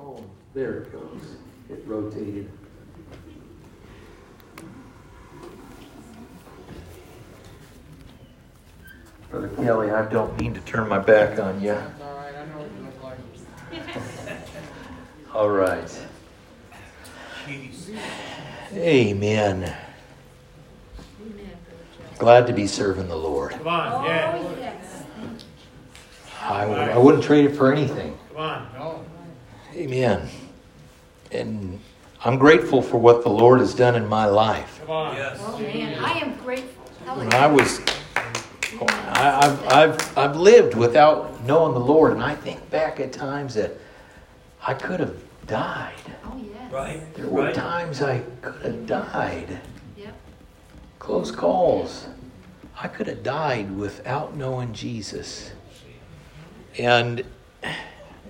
Oh, there it goes. It rotated. Brother Kelly, I don't mean to turn my back on you. All right. I know what you look like. All right. Amen. Glad to be serving the Lord. Come on, yeah. Oh. I, would, I wouldn't trade it for anything. Come on. No. Amen. And I'm grateful for what the Lord has done in my life. Come on. Oh, man, I am grateful. When I was, I, I've, I've, I've lived without knowing the Lord, and I think back at times that I could have died. Oh, yes. Right. There were right. times I could have died. Yep. Close calls. I could have died without knowing Jesus. And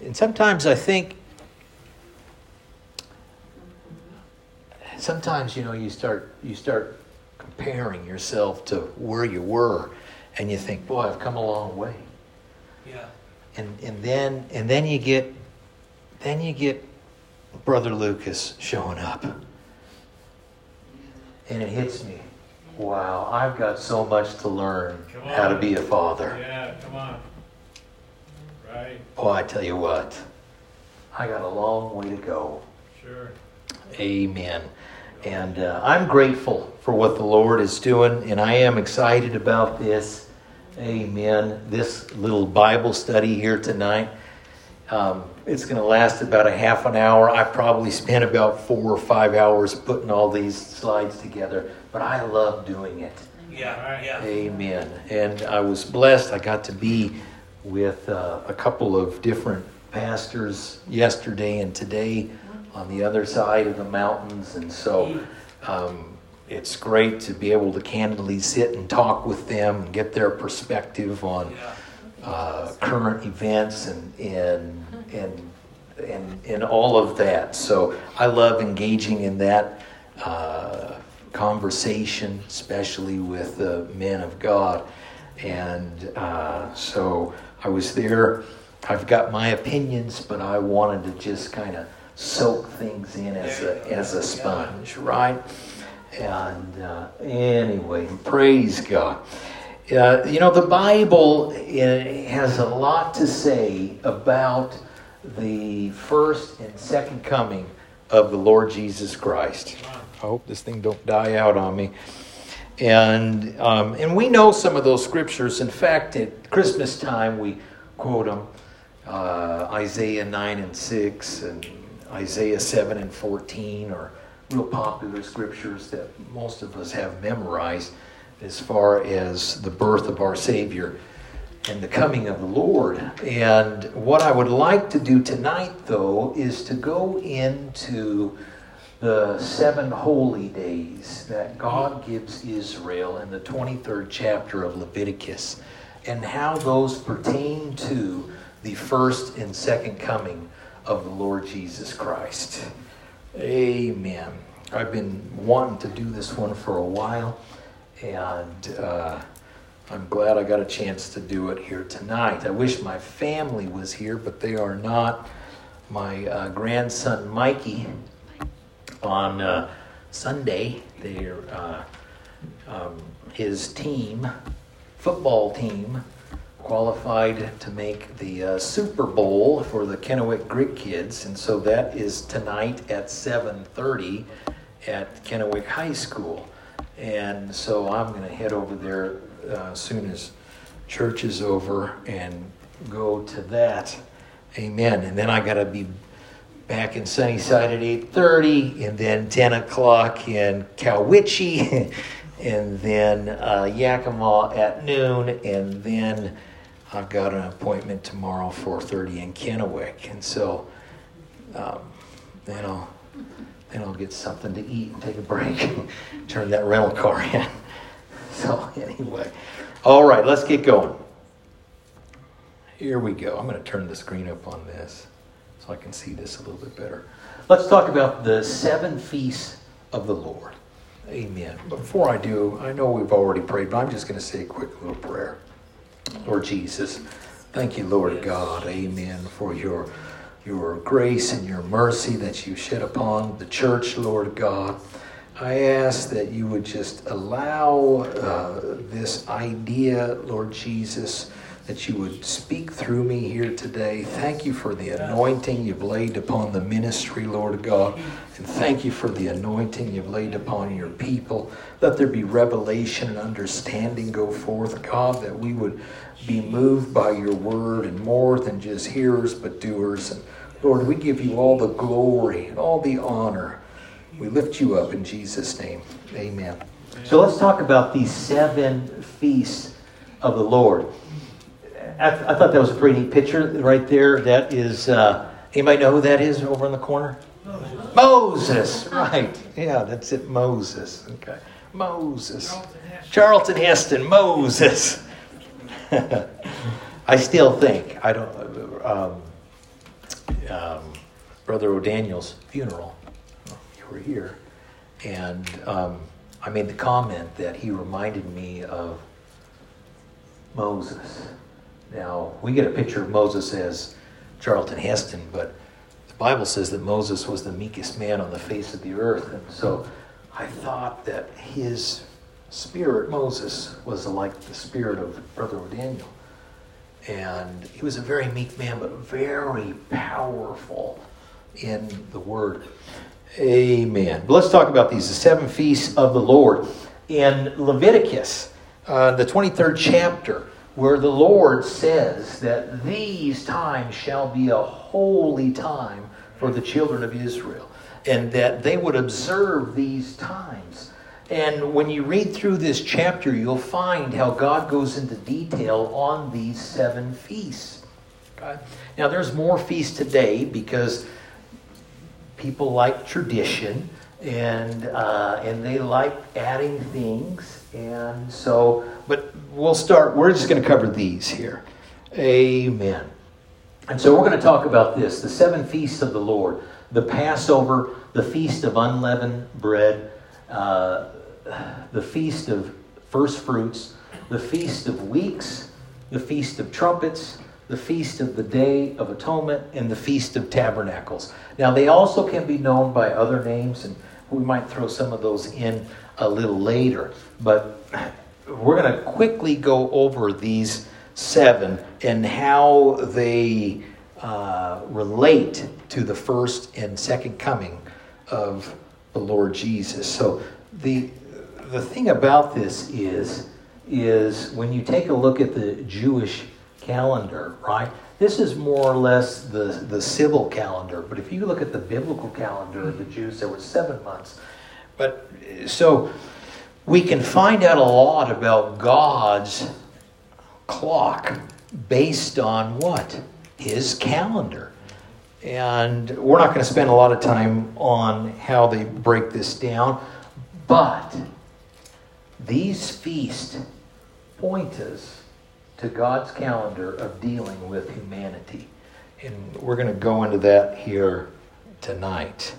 and sometimes I think sometimes you know you start you start comparing yourself to where you were and you think, boy, I've come a long way. Yeah. And and then and then you get then you get Brother Lucas showing up. And it hits me. Wow, I've got so much to learn how to be a father. Yeah, come on. Right. Oh, I tell you what, I got a long way to go. Sure. Amen. And uh, I'm grateful for what the Lord is doing, and I am excited about this. Amen. This little Bible study here tonight. Um, it's going to last about a half an hour. I probably spent about four or five hours putting all these slides together, but I love doing it. Yeah. Yeah. Amen. And I was blessed. I got to be with uh, a couple of different pastors yesterday and today on the other side of the mountains. And so um, it's great to be able to candidly sit and talk with them and get their perspective on uh, current events and, and, and, and, and all of that. So I love engaging in that uh, conversation, especially with the men of God. And uh, so I was there. I've got my opinions, but I wanted to just kind of soak things in as a, as a sponge, right? And uh, anyway, praise God. Uh, you know, the Bible uh, has a lot to say about the first and second coming of the Lord Jesus Christ. I hope this thing don't die out on me. And um, and we know some of those scriptures. In fact, at Christmas time, we quote them: uh, Isaiah nine and six, and Isaiah seven and fourteen, are real popular scriptures that most of us have memorized as far as the birth of our Savior and the coming of the Lord. And what I would like to do tonight, though, is to go into the seven holy days that God gives Israel in the 23rd chapter of Leviticus and how those pertain to the first and second coming of the Lord Jesus Christ. Amen. I've been wanting to do this one for a while, and uh, I'm glad I got a chance to do it here tonight. I wish my family was here, but they are not. My uh, grandson Mikey on uh, Sunday, their uh, um, his team, football team, qualified to make the uh, Super Bowl for the Kennewick Grid Kids, and so that is tonight at 7:30 at Kennewick High School. And so I'm going to head over there uh, soon as church is over and go to that. Amen. And then I got to be back in Sunnyside at 8.30 and then 10 o'clock in Cowiche and then uh, Yakima at noon and then I've got an appointment tomorrow 4.30 in Kennewick. And so um, then I'll then I'll get something to eat and take a break and turn that rental car in. So anyway, all right, let's get going. Here we go. I'm going to turn the screen up on this so I can see this a little bit better. Let's talk about the seven feasts of the Lord. Amen. Before I do, I know we've already prayed, but I'm just going to say a quick little prayer. Lord Jesus, thank you, Lord God, amen, for your your grace and your mercy that you shed upon the church, Lord God. I ask that you would just allow uh, this idea, Lord Jesus, that you would speak through me here today. Thank you for the anointing you've laid upon the ministry, Lord God. And thank you for the anointing you've laid upon your people. Let there be revelation and understanding go forth, God, that we would be moved by your word and more than just hearers but doers. And Lord, we give you all the glory and all the honor. We lift you up in Jesus' name. Amen. So let's talk about these seven feasts of the Lord. I, I thought that was a pretty neat picture right there. That is, uh, anybody know who that is over in the corner? Moses. Moses, right. Yeah, that's it, Moses. Okay. Moses. Charlton Heston, Moses. I still think, I don't, um, um, Brother O'Daniel's funeral, you were here, and um, I made the comment that he reminded me of Moses. Now, we get a picture of Moses as Charlton Heston, but the Bible says that Moses was the meekest man on the face of the earth. And so I thought that his spirit, Moses, was like the spirit of Brother Daniel. And he was a very meek man, but very powerful in the word. Amen. But let's talk about these the seven feasts of the Lord. In Leviticus, uh, the 23rd chapter, where the Lord says that these times shall be a holy time for the children of Israel, and that they would observe these times. And when you read through this chapter, you'll find how God goes into detail on these seven feasts. Okay? Now, there's more feasts today because people like tradition and uh, and they like adding things, and so. But we'll start. We're just going to cover these here. Amen. And so we're going to talk about this: the seven feasts of the Lord, the Passover, the feast of unleavened bread. Uh, the feast of first fruits, the feast of weeks, the feast of trumpets, the feast of the day of atonement, and the feast of tabernacles. Now, they also can be known by other names, and we might throw some of those in a little later. But we're going to quickly go over these seven and how they uh, relate to the first and second coming of the Lord Jesus. So, the the thing about this is, is when you take a look at the Jewish calendar, right? This is more or less the, the civil calendar. But if you look at the biblical calendar of the mm-hmm. Jews, there were seven months. But so we can find out a lot about God's clock based on what? His calendar. And we're not going to spend a lot of time on how they break this down, but these feasts point us to God's calendar of dealing with humanity. And we're going to go into that here tonight.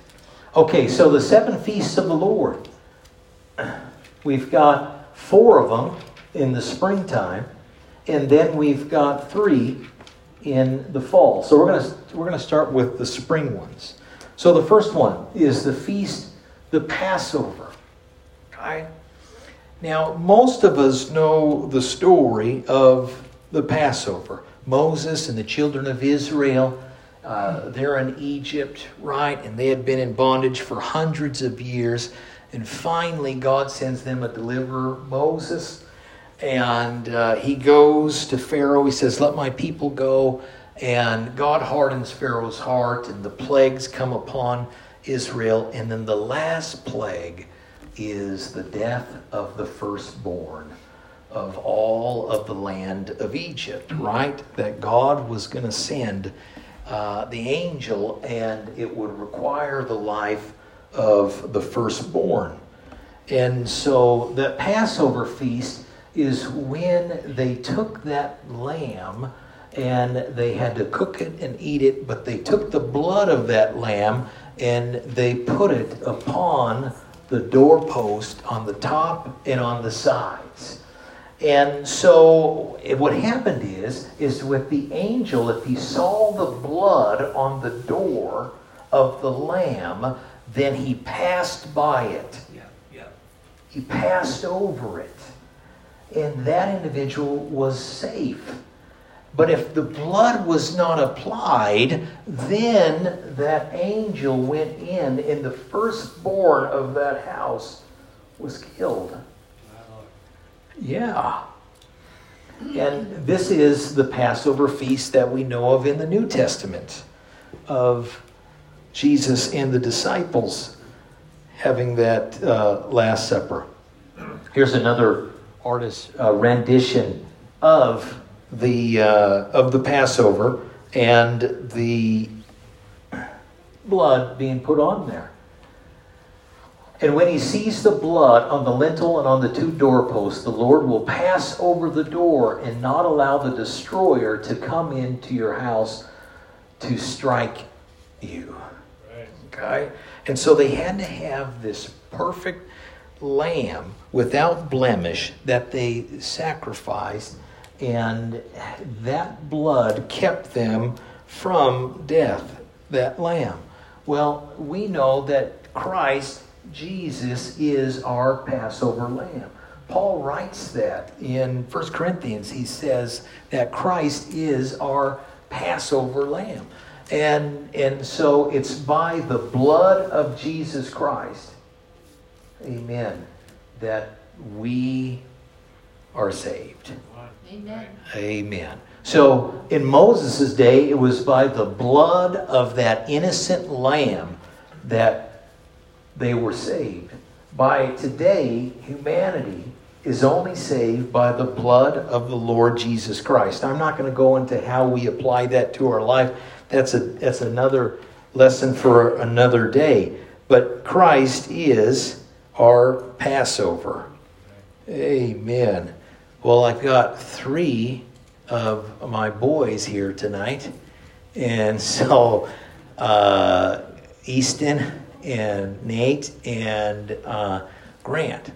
Okay, so the seven feasts of the Lord. We've got four of them in the springtime, and then we've got three in the fall. So we're going to we're going to start with the spring ones. So the first one is the feast, the Passover. Okay? Now, most of us know the story of the Passover. Moses and the children of Israel, uh, they're in Egypt, right? And they had been in bondage for hundreds of years. And finally, God sends them a deliverer, Moses. And uh, he goes to Pharaoh. He says, Let my people go. And God hardens Pharaoh's heart, and the plagues come upon Israel. And then the last plague is the death of the firstborn of all of the land of Egypt, right? That God was going to send uh, the angel and it would require the life of the firstborn. And so the Passover feast is when they took that lamb and they had to cook it and eat it, but they took the blood of that lamb and they put it upon the doorpost on the top and on the sides. And so eh, what happened is, is with the angel, if he saw the blood on the door of the lamb, then he passed by it. Yeah, yeah. He passed over it. And that individual was safe. But if the blood was not applied, then that angel went in, and the firstborn of that house was killed. Yeah. And this is the Passover feast that we know of in the New Testament of Jesus and the disciples having that uh, Last Supper. Here's another artist's uh, rendition of the uh, of the Passover and the blood being put on there. And when he sees the blood on the lintel and on the two doorposts, the Lord will pass over the door and not allow the destroyer to come into your house to strike you. Okay? And so they had to have this perfect lamb without blemish that they sacrificed, and that blood kept them from death, that lamb. Well, we know that Christ, Jesus, is our Passover lamb. Paul writes that in 1 Corinthians. He says that Christ is our Passover lamb. And, and so it's by the blood of Jesus Christ, amen, that we are saved. Amen. Amen. So in Moses' day, it was by the blood of that innocent lamb that they were saved. By today, humanity is only saved by the blood of the Lord Jesus Christ. I'm not going to go into how we apply that to our life. That's a that's another lesson for another day. But Christ is our Passover. Amen. Well, I've got three of my boys here tonight. And so, uh, Easton and Nate and uh, Grant.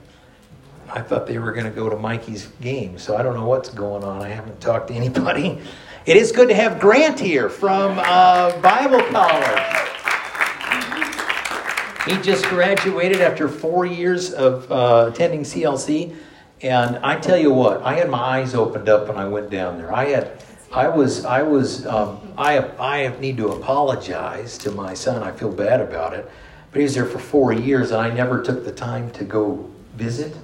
I thought they were going to go to Mikey's game, so I don't know what's going on. I haven't talked to anybody. It is good to have Grant here from uh, Bible College. He just graduated after four years of uh, attending CLC, and I tell you what, I had my eyes opened up when I went down there. I had, I was, I was, um, I, I need to apologize to my son. I feel bad about it, but he was there for four years, and I never took the time to go visit.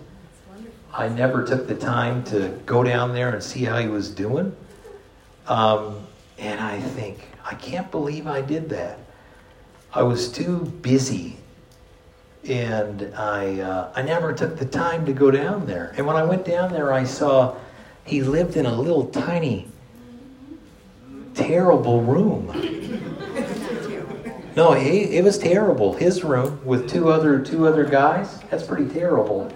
I never took the time to go down there and see how he was doing. Um, and I think, I can't believe I did that. I was too busy and I uh, I never took the time to go down there. And when I went down there, I saw he lived in a little tiny, terrible room. No, he, it was terrible. His room with two other two other guys. That's pretty terrible.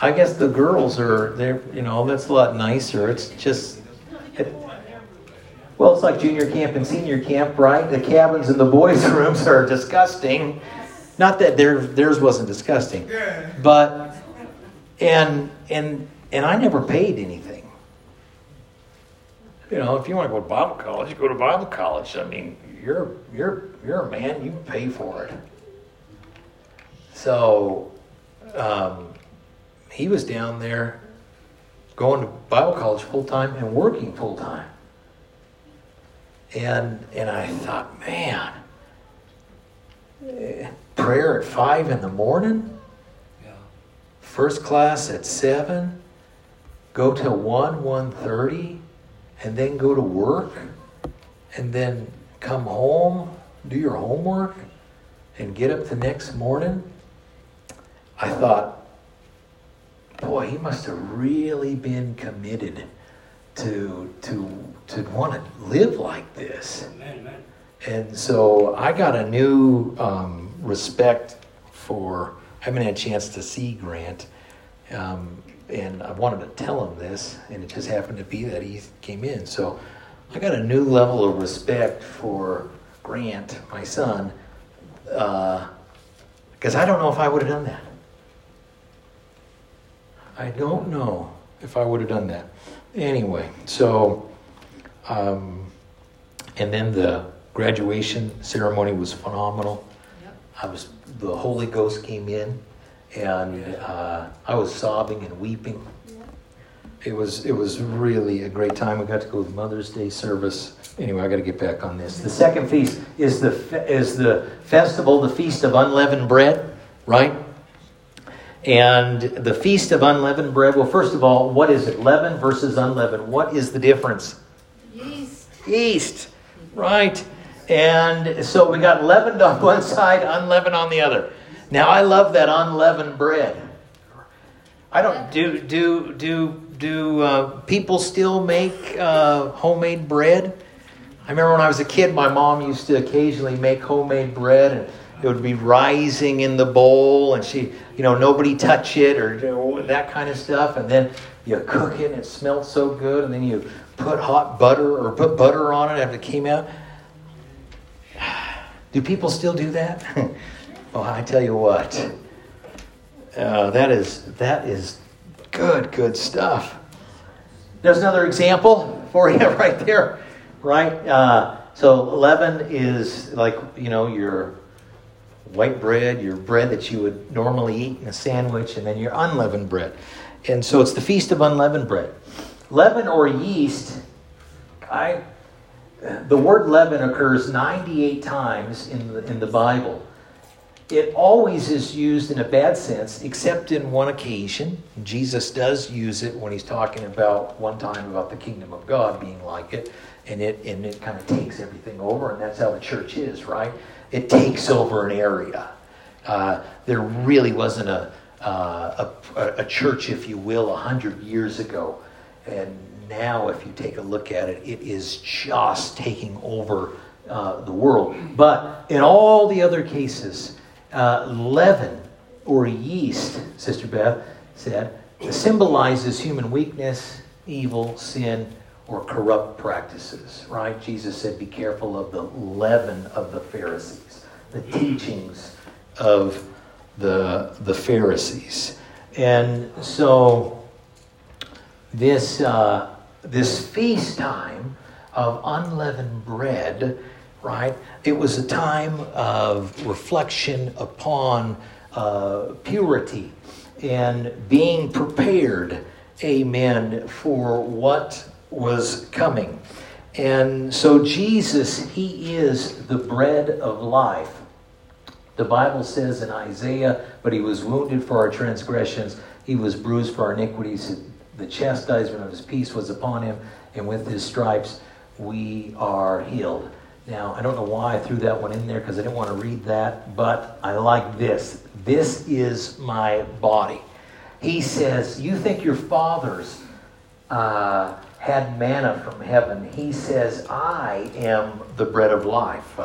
I guess the girls are there. You know, that's a lot nicer. It's just. Well, it's like junior camp and senior camp, right? The cabins and the boys' rooms are disgusting. Not that their, theirs wasn't disgusting, but and and and I never paid anything. You know, if you want to go to Bible college, you go to Bible college. I mean, you're you're you're a man. You pay for it. So, um, he was down there going to Bible college full time and working full time. And and I thought, man, eh, prayer at five in the morning, Yeah. first class at seven, go till one, one thirty, and then go to work, and then come home, do your homework, and get up the next morning. I thought, boy, he must have really been committed to to to want to live like this. Amen, amen. And so I got a new um, respect for. I haven't had a chance to see Grant, um, and I wanted to tell him this, and it just happened to be that he came in. So I got a new level of respect for Grant, my son, because I don't know if I would have done that. I don't know if I would have done that. Anyway, so, um, and then the graduation ceremony was phenomenal. I was, the Holy Ghost came in, and uh, I was sobbing and weeping. It was it was really a great time. We got to go to Mother's Day service. Anyway, I got to get back on this. The second feast is the is the festival, the feast of unleavened bread, right? And the feast of unleavened bread. Well, first of all, what is it? Leaven versus unleavened. What is the difference? Yeast. Yeast, right? And so we got leavened on one side, unleavened on the other. Now I love that unleavened bread. I don't do do do do uh, people still make uh, homemade bread? I remember when I was a kid, my mom used to occasionally make homemade bread, and it would be rising in the bowl, and she, you know, nobody touch it or that kind of stuff, and then you cook it, and it smelled so good, and then you put hot butter or put butter on it after it came out. Do people still do that? oh, I tell you what, uh, that is that is good, good stuff. There's another example for you right there, right? Uh, so leaven is like you know your white bread, your bread that you would normally eat in a sandwich, and then your unleavened bread. And so it's the feast of unleavened bread. Leaven or yeast, I the word leaven occurs 98 times in the, in the Bible. It always is used in a bad sense, except in one occasion. Jesus does use it when he's talking about one time about the kingdom of God being like it, and it and it kind of takes everything over, and that's how the church is, right? It takes over an area. Uh, there really wasn't a, uh, a a church, if you will, a hundred years ago, and now, if you take a look at it, it is just taking over uh, the world. But in all the other cases, uh, leaven or yeast, Sister Beth said, symbolizes human weakness, evil, sin, or corrupt practices, right? Jesus said, Be careful of the leaven of the Pharisees, the teachings of the, the Pharisees. And so, this. Uh, this feast time of unleavened bread, right? It was a time of reflection upon uh, purity and being prepared, amen, for what was coming. And so Jesus, He is the bread of life. The Bible says in Isaiah, but He was wounded for our transgressions, He was bruised for our iniquities the chastisement of his peace was upon him, and with his stripes we are healed. Now, I don't know why I threw that one in there because I didn't want to read that, but I like this. This is my body. He says, You think your fathers uh, had manna from heaven. He says, I am the bread of life.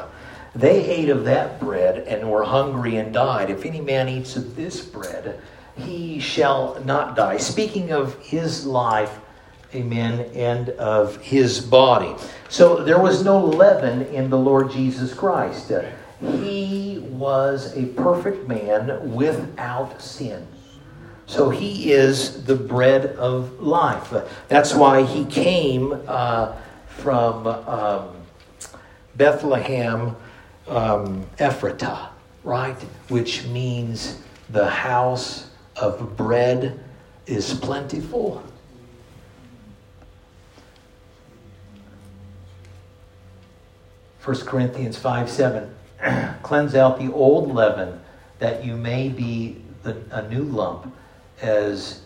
They ate of that bread and were hungry and died. If any man eats of this bread, he shall not die. Speaking of his life, amen, and of his body. So there was no leaven in the Lord Jesus Christ. He was a perfect man without sin. So he is the bread of life. That's why he came uh, from um, Bethlehem, um, Ephratah, right? Which means the house of bread is plentiful. First Corinthians 5 7. Cleanse out the old leaven that you may be the, a new lump as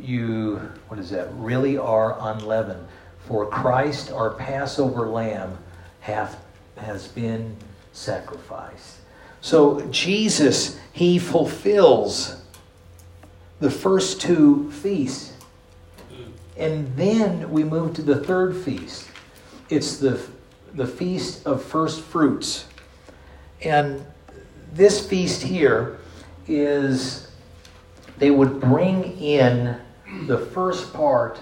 you, what is that, really are unleavened. For Christ, our Passover lamb, hath, has been sacrificed. So Jesus, he fulfills the first two feasts. And then we move to the third feast. It's the, the feast of first fruits. And this feast here is they would bring in the first part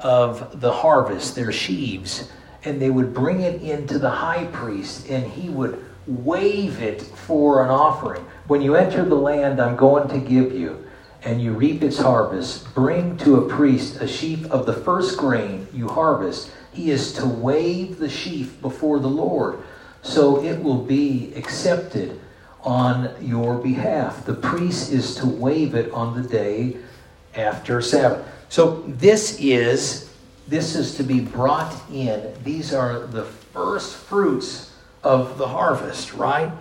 of the harvest, their sheaves, and they would bring it into the high priest, and he would wave it for an offering. When you enter the land I'm going to give you, and you reap its harvest, bring to a priest a sheaf of the first grain you harvest. He is to wave the sheaf before the Lord, so it will be accepted on your behalf. The priest is to wave it on the day after Sabbath. So this is this is to be brought in. These are the first fruits of the harvest, right?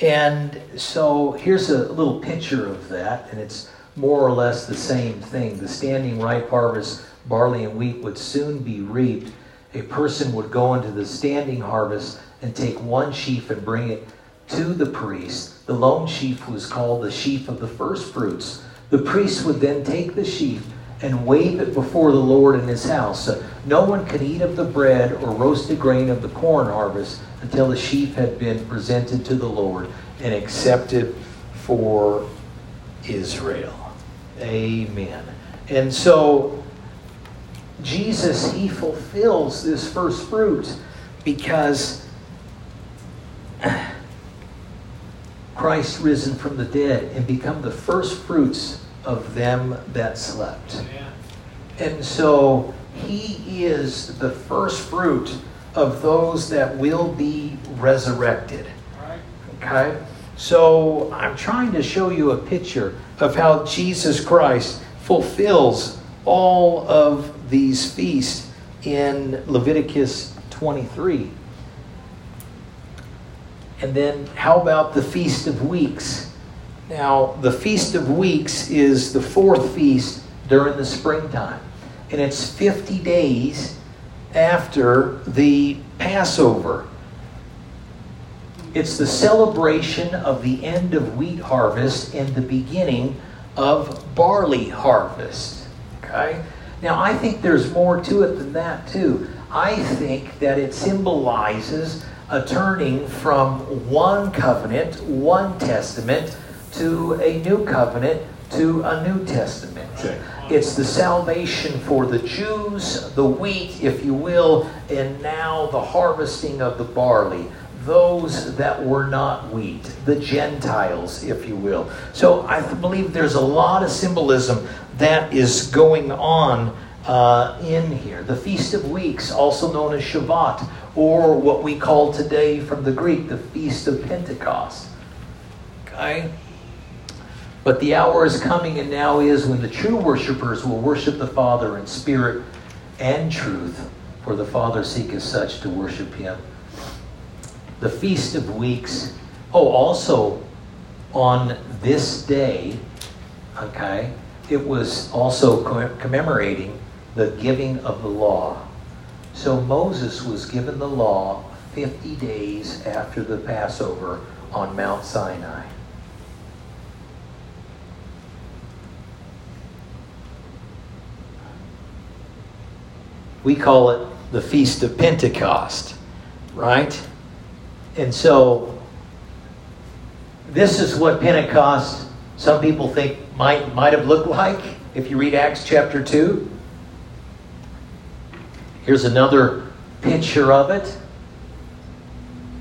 And so here's a little picture of that, and it's more or less the same thing. The standing ripe harvest, barley and wheat would soon be reaped. A person would go into the standing harvest and take one sheaf and bring it to the priest. The lone sheaf was called the sheaf of the first fruits. The priest would then take the sheaf and wave it before the Lord in his house. So no one could eat of the bread or roasted grain of the corn harvest until the sheaf had been presented to the Lord and accepted for Israel. Amen. And so Jesus, he fulfills this first fruit because Christ risen from the dead and become the first fruits of them that slept. And so he is the first fruit of those that will be resurrected. Okay? So I'm trying to show you a picture of how Jesus Christ fulfills all of these feasts in Leviticus 23. And then how about the Feast of Weeks? Now, the Feast of Weeks is the fourth feast during the springtime. And it's 50 days after the Passover. It's the celebration of the end of wheat harvest and the beginning of barley harvest. Okay? Now, I think there's more to it than that, too. I think that it symbolizes a turning from one covenant, one testament, to a new covenant, to a new testament. It's the salvation for the Jews, the wheat, if you will, and now the harvesting of the barley. Those that were not wheat, the Gentiles, if you will. So I believe there's a lot of symbolism that is going on uh, in here. The Feast of Weeks, also known as Shavuot, or what we call today from the Greek, the Feast of Pentecost. Okay? But the hour is coming and now is when the true worshipers will worship the Father in spirit and truth, for the Father seeketh such to worship him. The Feast of Weeks. Oh, also on this day, okay, it was also commemorating the giving of the law. So Moses was given the law 50 days after the Passover on Mount Sinai. We call it the Feast of Pentecost, right? And so, this is what Pentecost, some people think, might, might have looked like if you read Acts chapter 2. Here's another picture of it.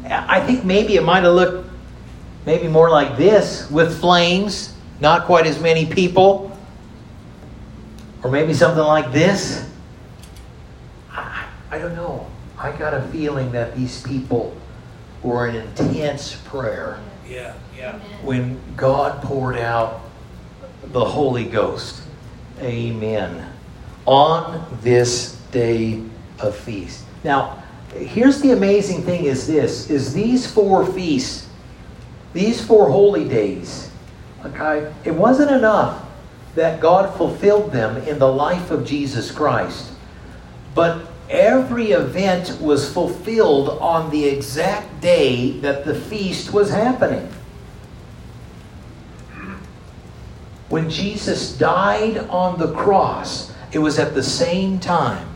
I think maybe it might have looked maybe more like this with flames, not quite as many people. Or maybe something like this. I, I don't know. I got a feeling that these people were an intense prayer. Yeah, yeah. When God poured out the Holy Ghost. Amen. On this day of feast. Now, here's the amazing thing is this is these four feasts, these four holy days, okay, it wasn't enough that God fulfilled them in the life of Jesus Christ. But every event was fulfilled on the exact day that the feast was happening. When Jesus died on the cross, it was at the same time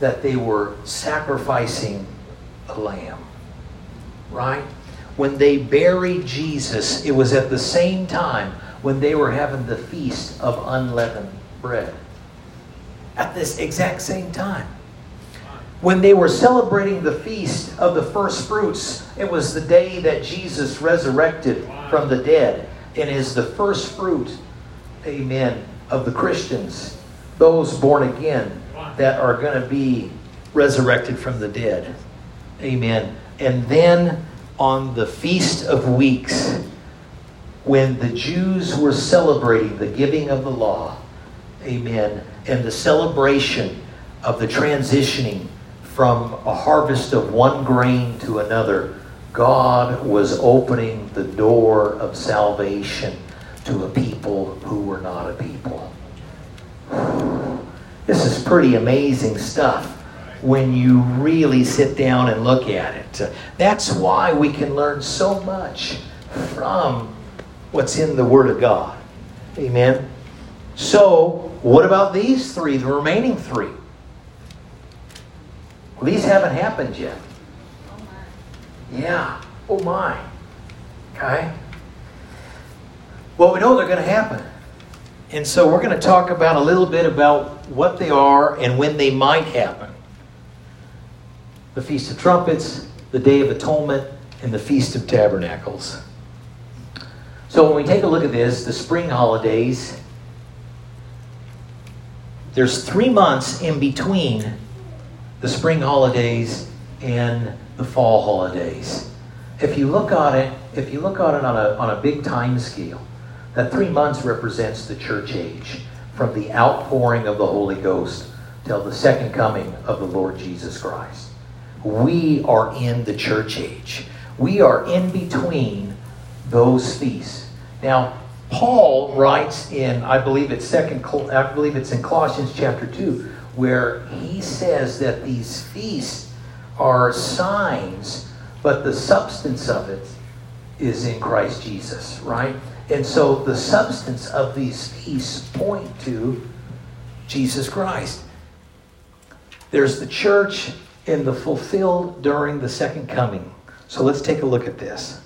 that they were sacrificing a lamb. Right? When they buried Jesus, it was at the same time when they were having the feast of unleavened bread. At this exact same time. When they were celebrating the feast of the first fruits, it was the day that Jesus resurrected from the dead and is the first fruit amen, of the Christians, those born again that are going to be resurrected from the dead. Amen. And then on the Feast of Weeks, when the Jews were celebrating the giving of the law, amen, and the celebration of the transitioning from a harvest of one grain to another, God was opening the door of salvation to a people who were not a people. This is pretty amazing stuff when you really sit down and look at it. That's why we can learn so much from what's in the Word of God. Amen. So, what about these three, the remaining three? Well, these haven't happened yet. Yeah. Oh my. Okay. Well, we know they're going to happen. And so we're going to talk about a little bit about what they are and when they might happen. The Feast of Trumpets, the Day of Atonement, and the Feast of Tabernacles. So when we take a look at this, the spring holidays, there's three months in between the spring holidays and the fall holidays. If you look at it, if you look at it on a, on a big time scale, that three months represents the church age, from the outpouring of the Holy Ghost till the second coming of the Lord Jesus Christ. We are in the church age. We are in between those feasts. Now, Paul writes in, I believe it's second, I believe it's in Colossians chapter two, where he says that these feasts are signs, but the substance of it is in Christ Jesus, right? And so the substance of these feasts point to Jesus Christ. There's the church in the fulfilled during the second coming. So let's take a look at this.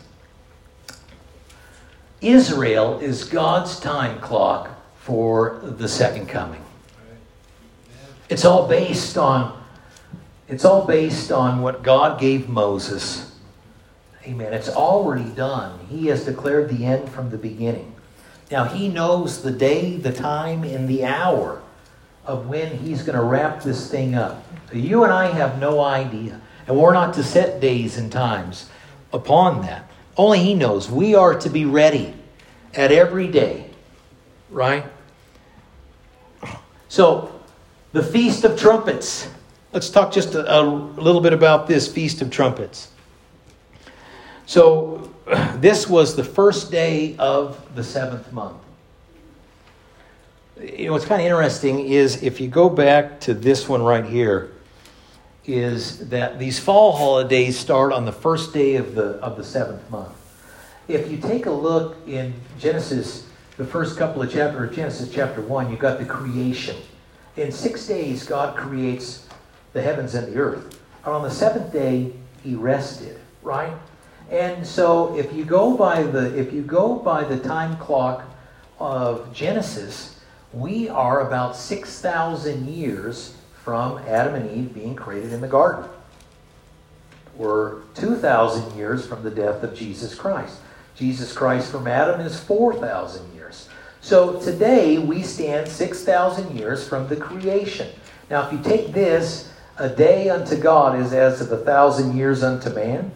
Israel is God's time clock for the second coming. It's all based on it's all based on what God gave Moses Amen. It's already done. He has declared the end from the beginning. Now, He knows the day, the time, and the hour of when He's going to wrap this thing up. You and I have no idea. And we're not to set days and times upon that. Only He knows. We are to be ready at every day, right? So, the Feast of Trumpets. Let's talk just a, a little bit about this Feast of Trumpets. So, this was the first day of the seventh month. You know, what's kind of interesting is if you go back to this one right here, is that these fall holidays start on the first day of the, of the seventh month. If you take a look in Genesis, the first couple of chapters, of Genesis chapter 1, you've got the creation. In six days, God creates the heavens and the earth. And on the seventh day, he rested, right? And so if you go by the if you go by the time clock of Genesis, we are about 6,000 years from Adam and Eve being created in the garden. We're 2,000 years from the death of Jesus Christ. Jesus Christ from Adam is 4,000 years. So today we stand 6,000 years from the creation. Now, if you take this, a day unto God is as of a thousand years unto man.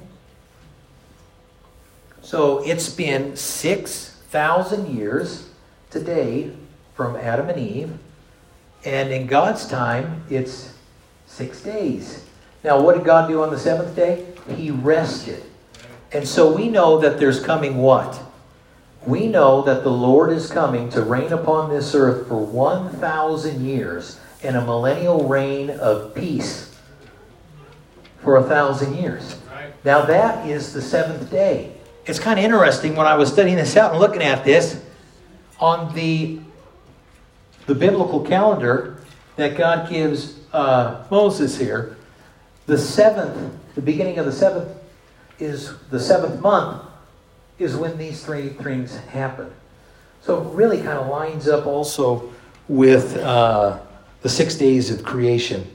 So it's been 6,000 years today from Adam and Eve. And in God's time, it's six days. Now, what did God do on the seventh day? He rested. And so we know that there's coming what? We know that the Lord is coming to reign upon this earth for 1,000 years in a millennial reign of peace for a thousand years. Now, that is the seventh day it's kind of interesting when I was studying this out and looking at this on the the biblical calendar that God gives uh, Moses here. The seventh, the beginning of the seventh, is the seventh month is when these three things happen. So it really kind of lines up also with uh, the six days of creation.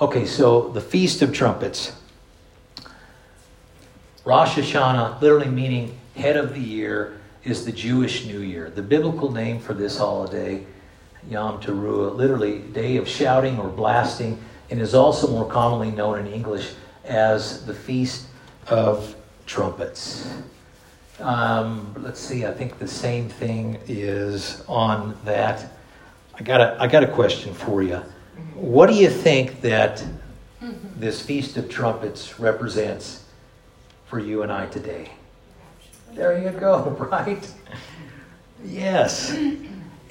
Okay, so the Feast of Trumpets. Rosh Hashanah, literally meaning head of the year, is the Jewish New Year. The biblical name for this holiday, Yom Teruah, literally day of shouting or blasting, and is also more commonly known in English as the Feast of Trumpets. Um, let's see, I think the same thing is on that. I got a, I got a question for you. What do you think that this Feast of Trumpets represents for you and I today? There you go, right? Yes.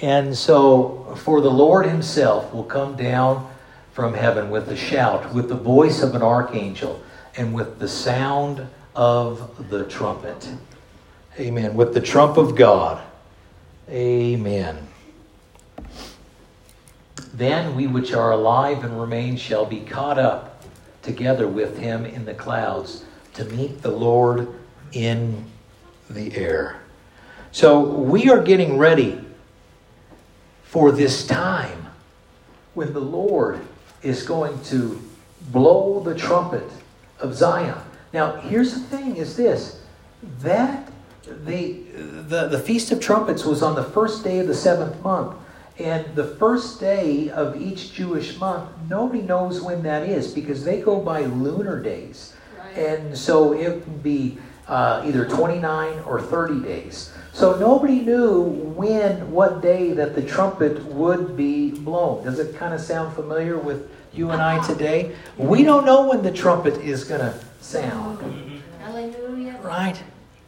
And so, for the Lord Himself will come down from heaven with a shout, with the voice of an archangel, and with the sound of the trumpet. Amen. With the trump of God. Amen. Then we which are alive and remain shall be caught up together with him in the clouds to meet the Lord in the air. So we are getting ready for this time when the Lord is going to blow the trumpet of Zion. Now, here's the thing is this that the, the, the Feast of Trumpets was on the first day of the seventh month. And the first day of each Jewish month, nobody knows when that is because they go by lunar days. Right. And so it can be uh, either 29 or 30 days. So nobody knew when, what day that the trumpet would be blown. Does it kind of sound familiar with you and I today? We don't know when the trumpet is going to sound, Hallelujah. right?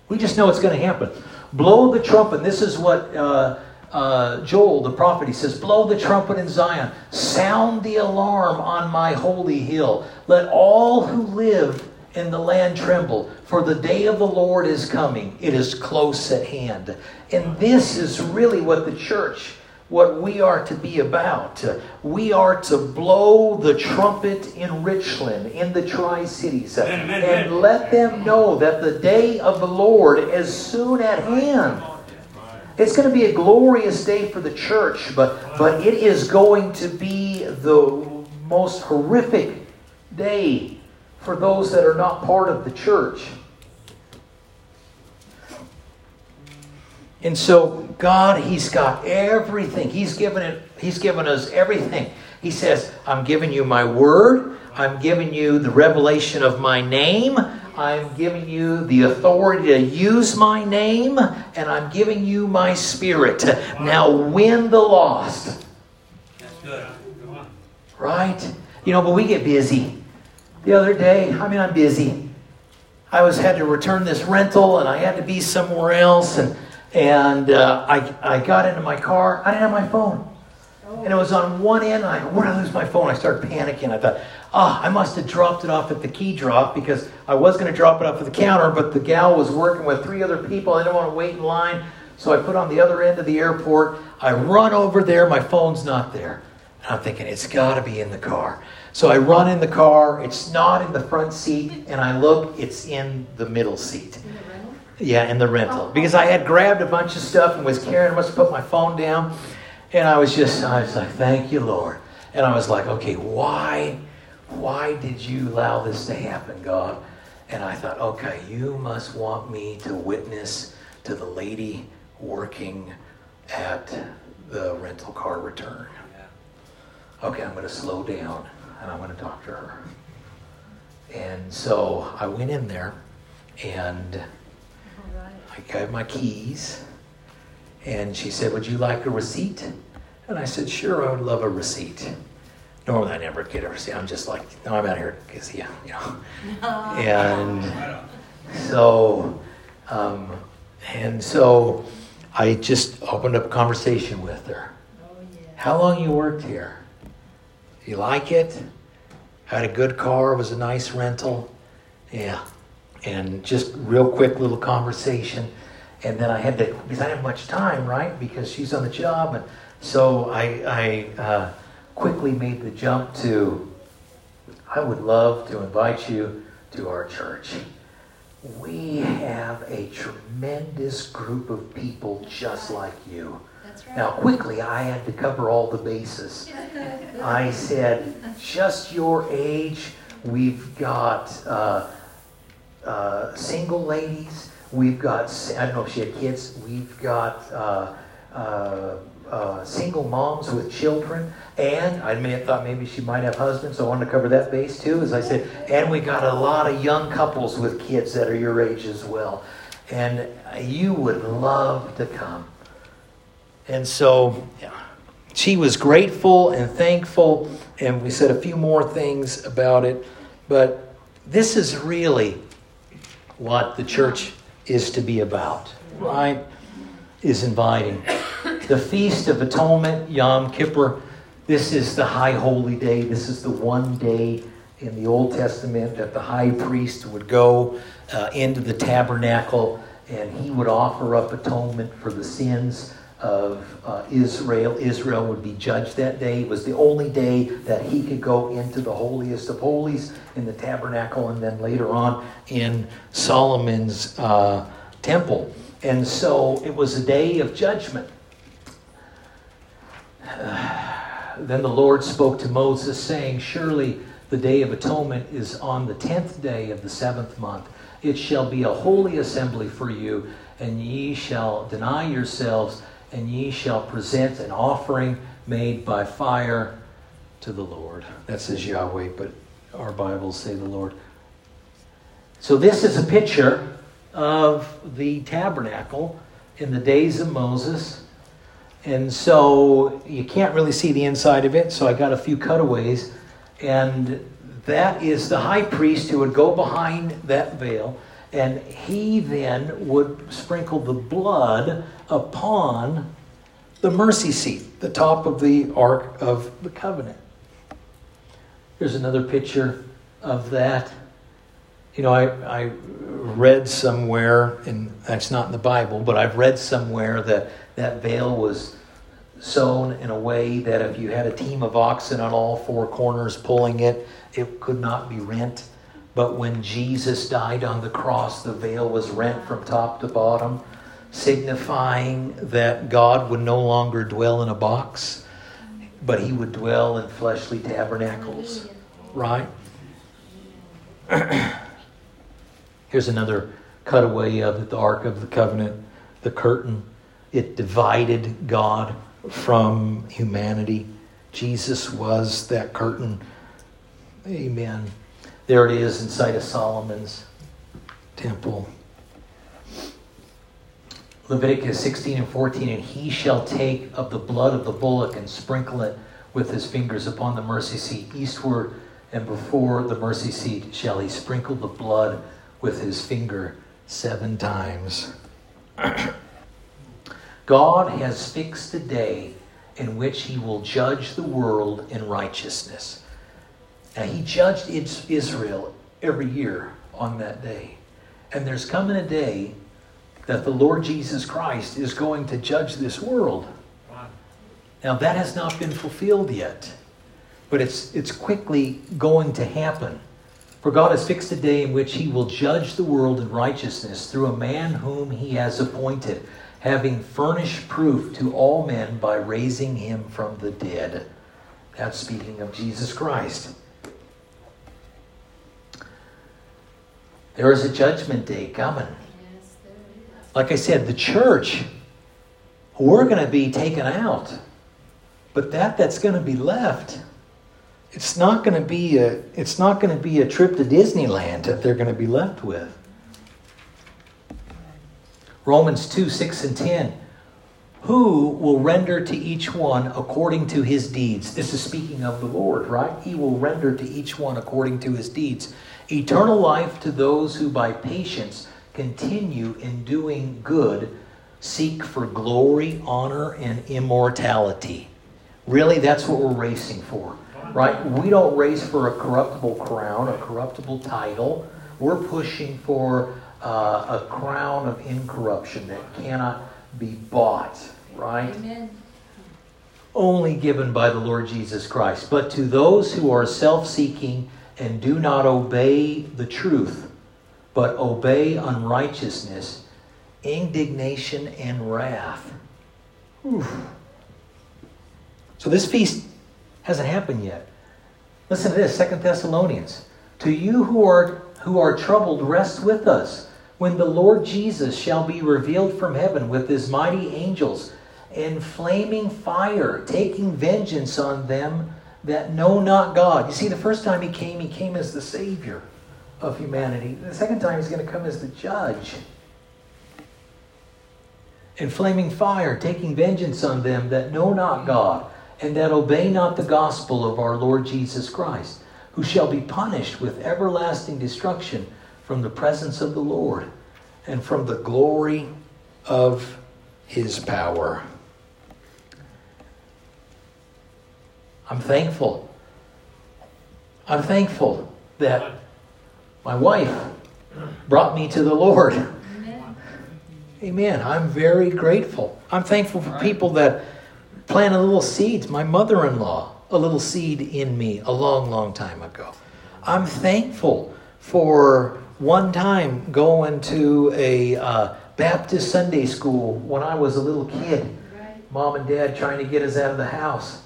We just know it's going to happen. Blow the trumpet. This is what uh, uh, Joel, the prophet, he says, Blow the trumpet in Zion. Sound the alarm on my holy hill. Let all who live in the land tremble, for the day of the Lord is coming. It is close at hand. And this is really what the church, what we are to be about. We are to blow the trumpet in Richland, in the Tri Cities, and let them know that the day of the Lord is soon at hand. It's going to be a glorious day for the church, but, but it is going to be the most horrific day for those that are not part of the church. And so God, He's got everything. He's given it, He's given us everything. He says, I'm giving you my word, I'm giving you the revelation of my name, I'm giving you the authority to use my name, and I'm giving you my spirit. Now win the lost. That's good. Right? You know, but we get busy. The other day, I mean, I'm busy. I was had to return this rental, and I had to be somewhere else, and and uh, I I got into my car. I didn't have my phone, and it was on one end. I go, where did I lose my phone? I started panicking. I thought, ah, I must have dropped it off at the key drop because I was going to drop it off at the counter, but the gal was working with three other people. I didn't want to wait in line, so I put on the other end of the airport. I run over there. My phone's not there. And I'm thinking, it's got to be in the car. So I run in the car. It's not in the front seat. And I look, it's in the middle seat. In the rental? Yeah, in the rental. Oh. Because I had grabbed a bunch of stuff and was carrying, I must have put my phone down. And I was just, I was like, thank you, Lord. And I was like, okay, why, why did you allow this to happen, God? And I thought, okay, you must want me to witness to the lady working at the rental car return. Okay, I'm going to slow down and I'm going to talk to her. And so I went in there and. I gave my keys, and she said, Would you like a receipt? And I said, Sure, I would love a receipt. Normally, I never get a receipt. I'm just like, No, I'm out here because, yeah, you know. And so, um, and so I just opened up a conversation with her. Oh, yeah. How long you worked here? You like it? Had a good car, was a nice rental. Yeah. And just real quick little conversation. And then I had to, because I didn't have much time, right? Because she's on the job. And so I, I uh, quickly made the jump to, I would love to invite you to our church. We have a tremendous group of people just like you. That's right. Now, quickly, I had to cover all the bases. I said, just your age. We've got uh, uh, single ladies. We've got, I don't know if she had kids, we've got uh, uh, uh, single moms with children. And I may have thought maybe she might have husbands, so I wanted to cover that base too. As I said, and we got a lot of young couples with kids that are your age as well. And you would love to come. And so yeah, she was grateful and thankful, and we said a few more things about it. But this is really what the church is to be about, right? Is inviting. The Feast of Atonement, Yom Kippur, this is the high holy day. This is the one day in the Old Testament that the high priest would go uh, into the tabernacle and he would offer up atonement for the sins of uh, Israel. Israel would be judged that day. It was the only day that he could go into the holiest of holies in the tabernacle and then later on in Solomon's uh, temple. And so it was a day of judgment. then the Lord spoke to Moses, saying, Surely the day of atonement is on the tenth day of the seventh month. It shall be a holy assembly for you, and ye shall deny yourselves, and ye shall present an offering made by fire to the Lord. That says Yahweh, but our Bibles say the Lord. So this is a picture of the tabernacle in the days of Moses. And so you can't really see the inside of it, so I got a few cutaways. And that is the high priest who would go behind that veil, and he then would sprinkle the blood upon the mercy seat, the top of the Ark of the Covenant. Here's another picture of that. You know, I, I read somewhere, and that's not in the Bible, but I've read somewhere that that veil was sewn in a way that if you had a team of oxen on all four corners pulling it, it could not be rent. But when Jesus died on the cross, the veil was rent from top to bottom, signifying that God would no longer dwell in a box, but he would dwell in fleshly tabernacles. Right? Here's another cutaway of it, the Ark of the Covenant, the curtain. It divided God from humanity. Jesus was that curtain. Amen. There it is inside of Solomon's temple. Leviticus 16 and 14, and he shall take of the blood of the bullock and sprinkle it with his fingers upon the mercy seat eastward, and before the mercy seat shall he sprinkle the blood with his finger seven times. God has fixed a day in which he will judge the world in righteousness. And he judged Israel every year on that day. And there's coming a day that the Lord Jesus Christ is going to judge this world. Now, that has not been fulfilled yet, but it's, it's quickly going to happen. For God has fixed a day in which he will judge the world in righteousness through a man whom he has appointed having furnished proof to all men by raising him from the dead. That's speaking of Jesus Christ. There is a judgment day coming. Like I said, the church, we're going to be taken out. But that that's going to be left, it's not going to be a it's not going to be a trip to Disneyland that they're going to be left with. Romans 2 6 and 10. Who will render to each one according to his deeds? This is speaking of the Lord, right? He will render to each one according to his deeds. Eternal life to those who by patience continue in doing good, seek for glory, honor, and immortality. Really, that's what we're racing for, right? We don't race for a corruptible crown, a corruptible title. We're pushing for uh, a crown of incorruption that cannot be bought, right? Amen. Only given by the Lord Jesus Christ. But to those who are self seeking and do not obey the truth, but obey unrighteousness, indignation, and wrath. Oof. So this feast hasn't happened yet. Listen to this, Second Thessalonians. To you who are who are troubled, rest with us when the Lord Jesus shall be revealed from heaven with his mighty angels in flaming fire, taking vengeance on them that know not God. You see, the first time he came, he came as the Savior of humanity. The second time, he's going to come as the judge. In flaming fire, taking vengeance on them that know not God and that obey not the gospel of our Lord Jesus Christ, who shall be punished with everlasting destruction from the presence of the Lord and from the glory of his power. I'm thankful. I'm thankful that my wife brought me to the Lord. Amen. Amen. I'm very grateful. I'm thankful for people that planted little seeds. My mother in law, a little seed in me a long, long time ago. I'm thankful for one time going to a uh, Baptist Sunday school when I was a little kid. Mom and dad trying to get us out of the house.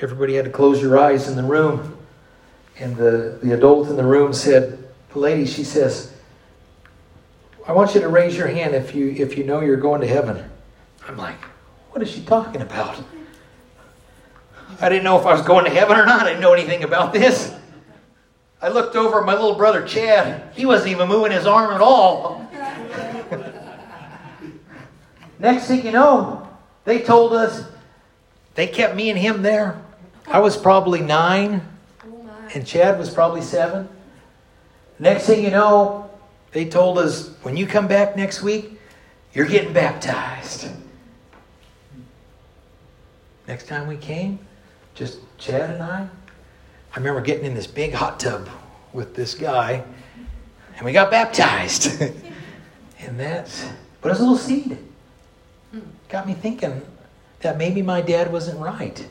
Everybody had to close your eyes in the room. And the, the adult in the room said, the lady, she says, I want you to raise your hand if you if you know you're going to heaven. I'm like, what is she talking about? I didn't know if I was going to heaven or not. I didn't know anything about this. I looked over at my little brother Chad. He wasn't even moving his arm at all. Next thing you know, they told us they kept me and him there. I was probably nine, and Chad was probably seven. Next thing you know, they told us when you come back next week, you're getting baptized. Next time we came, just Chad and I, I remember getting in this big hot tub with this guy, and we got baptized. and that's, but it was a little seed. Got me thinking that maybe my dad wasn't right.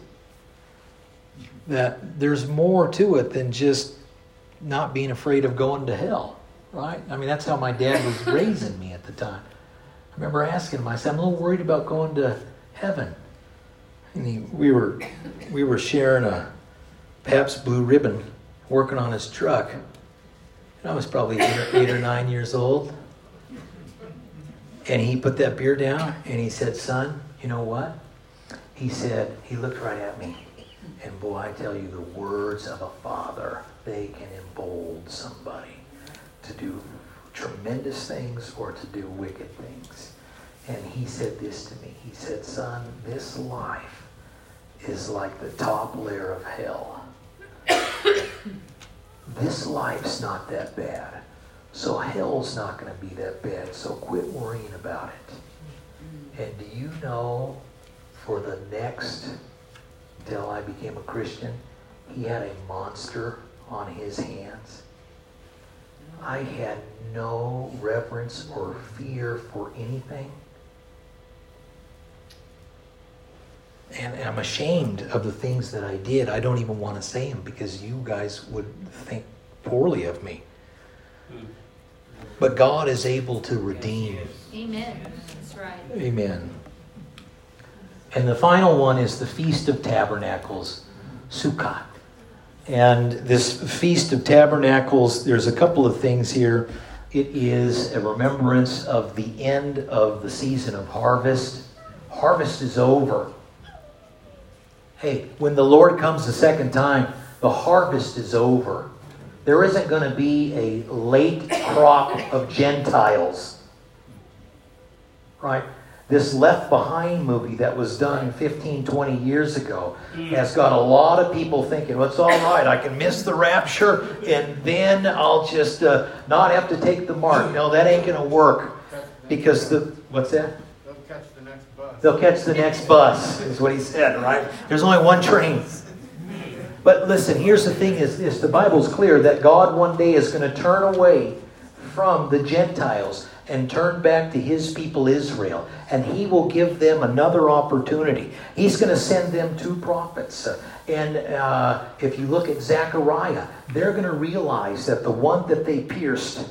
That there's more to it than just not being afraid of going to hell, right? I mean, that's how my dad was raising me at the time. I remember asking him, I said, I'm a little worried about going to heaven. And he, we were we were sharing a Pabst Blue Ribbon, working on his truck. And I was probably eight or, eight or nine years old. And he put that beer down and he said, Son, you know what? He said, he looked right at me. And boy, I tell you, the words of a father, they can embolden somebody to do tremendous things or to do wicked things. And he said this to me. He said, Son, this life is like the top layer of hell. this life's not that bad. So hell's not going to be that bad. So quit worrying about it. And do you know for the next, till I became a Christian, he had a monster on his hands. I had no reverence or fear for anything. And, and I'm ashamed of the things that I did. I don't even want to say them because you guys would think poorly of me. But God is able to redeem. Amen. That's right. Amen. And the final one is the Feast of Tabernacles, Sukkot. And this Feast of Tabernacles, there's a couple of things here. It is a remembrance of the end of the season of harvest. Harvest is over. Hey, when the Lord comes the second time, the harvest is over. There isn't going to be a late crop of Gentiles. Right? This Left Behind movie that was done 15, 20 years ago has got a lot of people thinking, well, it's all right, I can miss the rapture and then I'll just uh, not have to take the mark. No, that ain't going to work. Because the, what's that? They'll catch the next bus. They'll catch the next bus, is what he said, right? There's only one train. But listen, here's the thing is, is the Bible's clear that God one day is going to turn away from the Gentiles and turn back to his people Israel. And he will give them another opportunity. He's going to send them two prophets. And uh, if you look at Zechariah, they're going to realize that the one that they pierced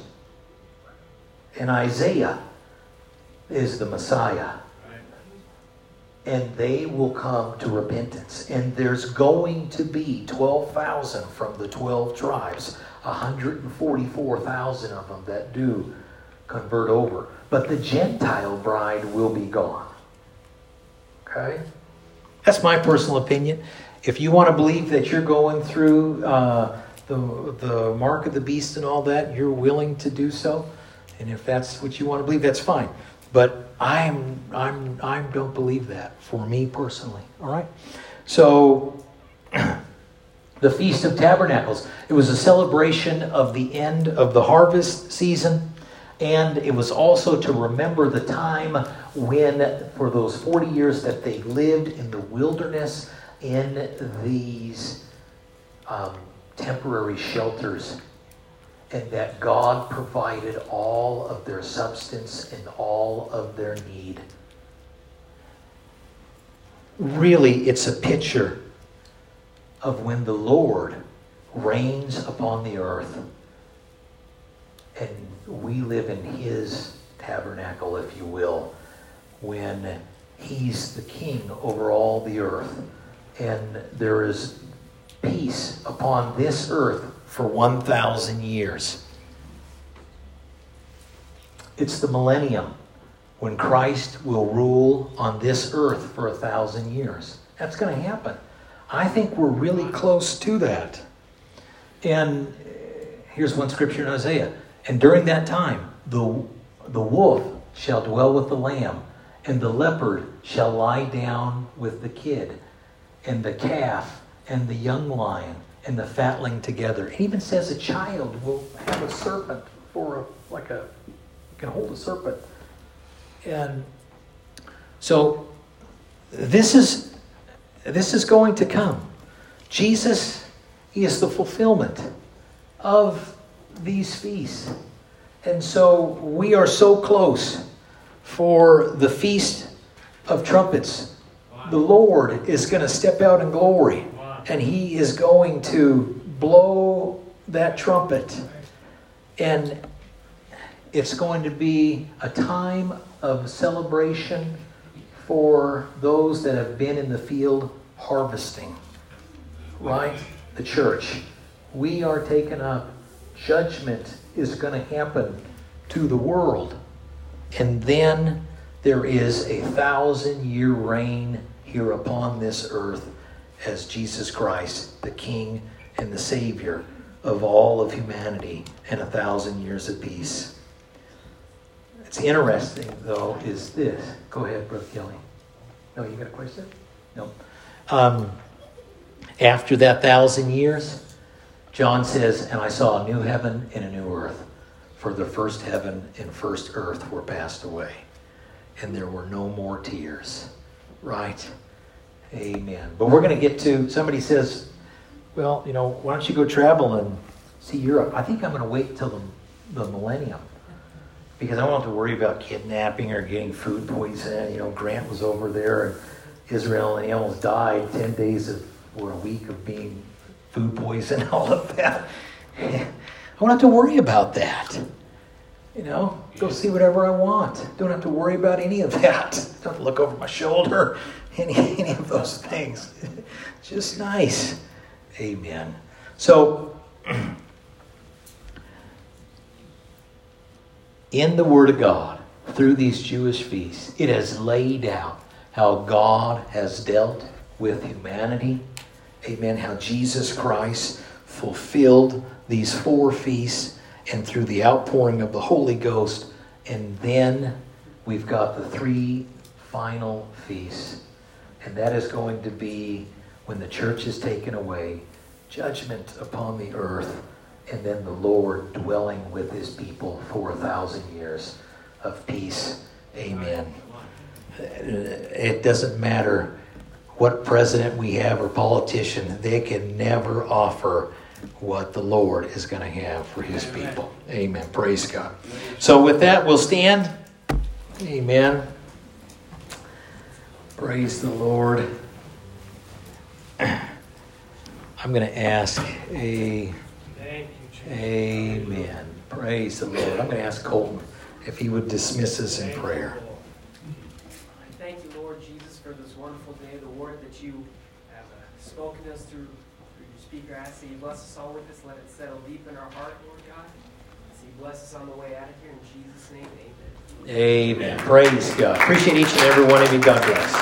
in Isaiah is the Messiah and they will come to repentance. And there's going to be 12,000 from the 12 tribes 144,000 of them that do convert over. But the Gentile bride will be gone. Okay? That's my personal opinion. If you want to believe that you're going through uh, the, the mark of the beast and all that, you're willing to do so. And if that's what you want to believe, that's fine. But I'm, I'm, I don't believe that for me personally. All right? So, the Feast of Tabernacles. It was a celebration of the end of the harvest season. And it was also to remember the time when, for those 40 years that they lived in the wilderness, in these um, temporary shelters, and that God provided all of their substance and all of their need. Really, it's a picture of when the Lord reigns upon the earth and we live in His tabernacle, if you will, when He's the king over all the earth and there is peace upon this earth for 1,000 years. It's the millennium when Christ will rule on this earth for a thousand years. That's going to happen. I think we're really close to that. And here's one scripture in Isaiah. And during that time, the, the wolf shall dwell with the lamb, and the leopard shall lie down with the kid and the calf and the young lion and the fatling together. It even says a child will have a serpent for a, like a, can hold a serpent. And so this is, this is going to come. Jesus he is the fulfillment of these feasts. And so we are so close for the Feast of Trumpets the Lord is going to step out in glory and he is going to blow that trumpet. And it's going to be a time of celebration for those that have been in the field harvesting. Right? The church. We are taken up. Judgment is going to happen to the world. And then there is a thousand year reign here upon this earth as Jesus Christ, the King and the Savior of all of humanity, and a thousand years of peace. It's interesting, though, is this. Go ahead, Brother Kelly. No, you got a question? No. Um, after that thousand years, John says, And I saw a new heaven and a new earth, for the first heaven and first earth were passed away, and there were no more tears. Right? Amen. But we're going to get to, somebody says, well, you know, why don't you go travel and see Europe? I think I'm going to wait until the, the millennium because I don't have to worry about kidnapping or getting food poisoning. You know, Grant was over there in Israel and he almost died 10 days of, or a week of being food poisoned, all of that. I don't have to worry about that. You know, go see whatever I want. Don't have to worry about any of that. Don't look over my shoulder any, any of those things. Just nice. Amen. So, in the Word of God, through these Jewish feasts, it has laid out how God has dealt with humanity. Amen. How Jesus Christ fulfilled these four feasts and through the outpouring of the Holy Ghost. And then we've got the three final feasts and that is going to be when the church is taken away, judgment upon the earth, and then the Lord dwelling with his people for a thousand years of peace. Amen. It doesn't matter what president we have or politician, they can never offer what the Lord is going to have for his people. Amen. Praise God. So, with that, we'll stand. Amen. Praise the Lord. I'm going to ask a Amen. Praise the Lord. I'm going to ask Colton if he would dismiss us in prayer. spoken to us through, through your speaker. I ask that you bless us all with this. Let it settle deep in our heart, Lord God. See, you bless us on the way out of here. In Jesus' name, amen. Amen. Praise God. Appreciate each and every one of you. God bless.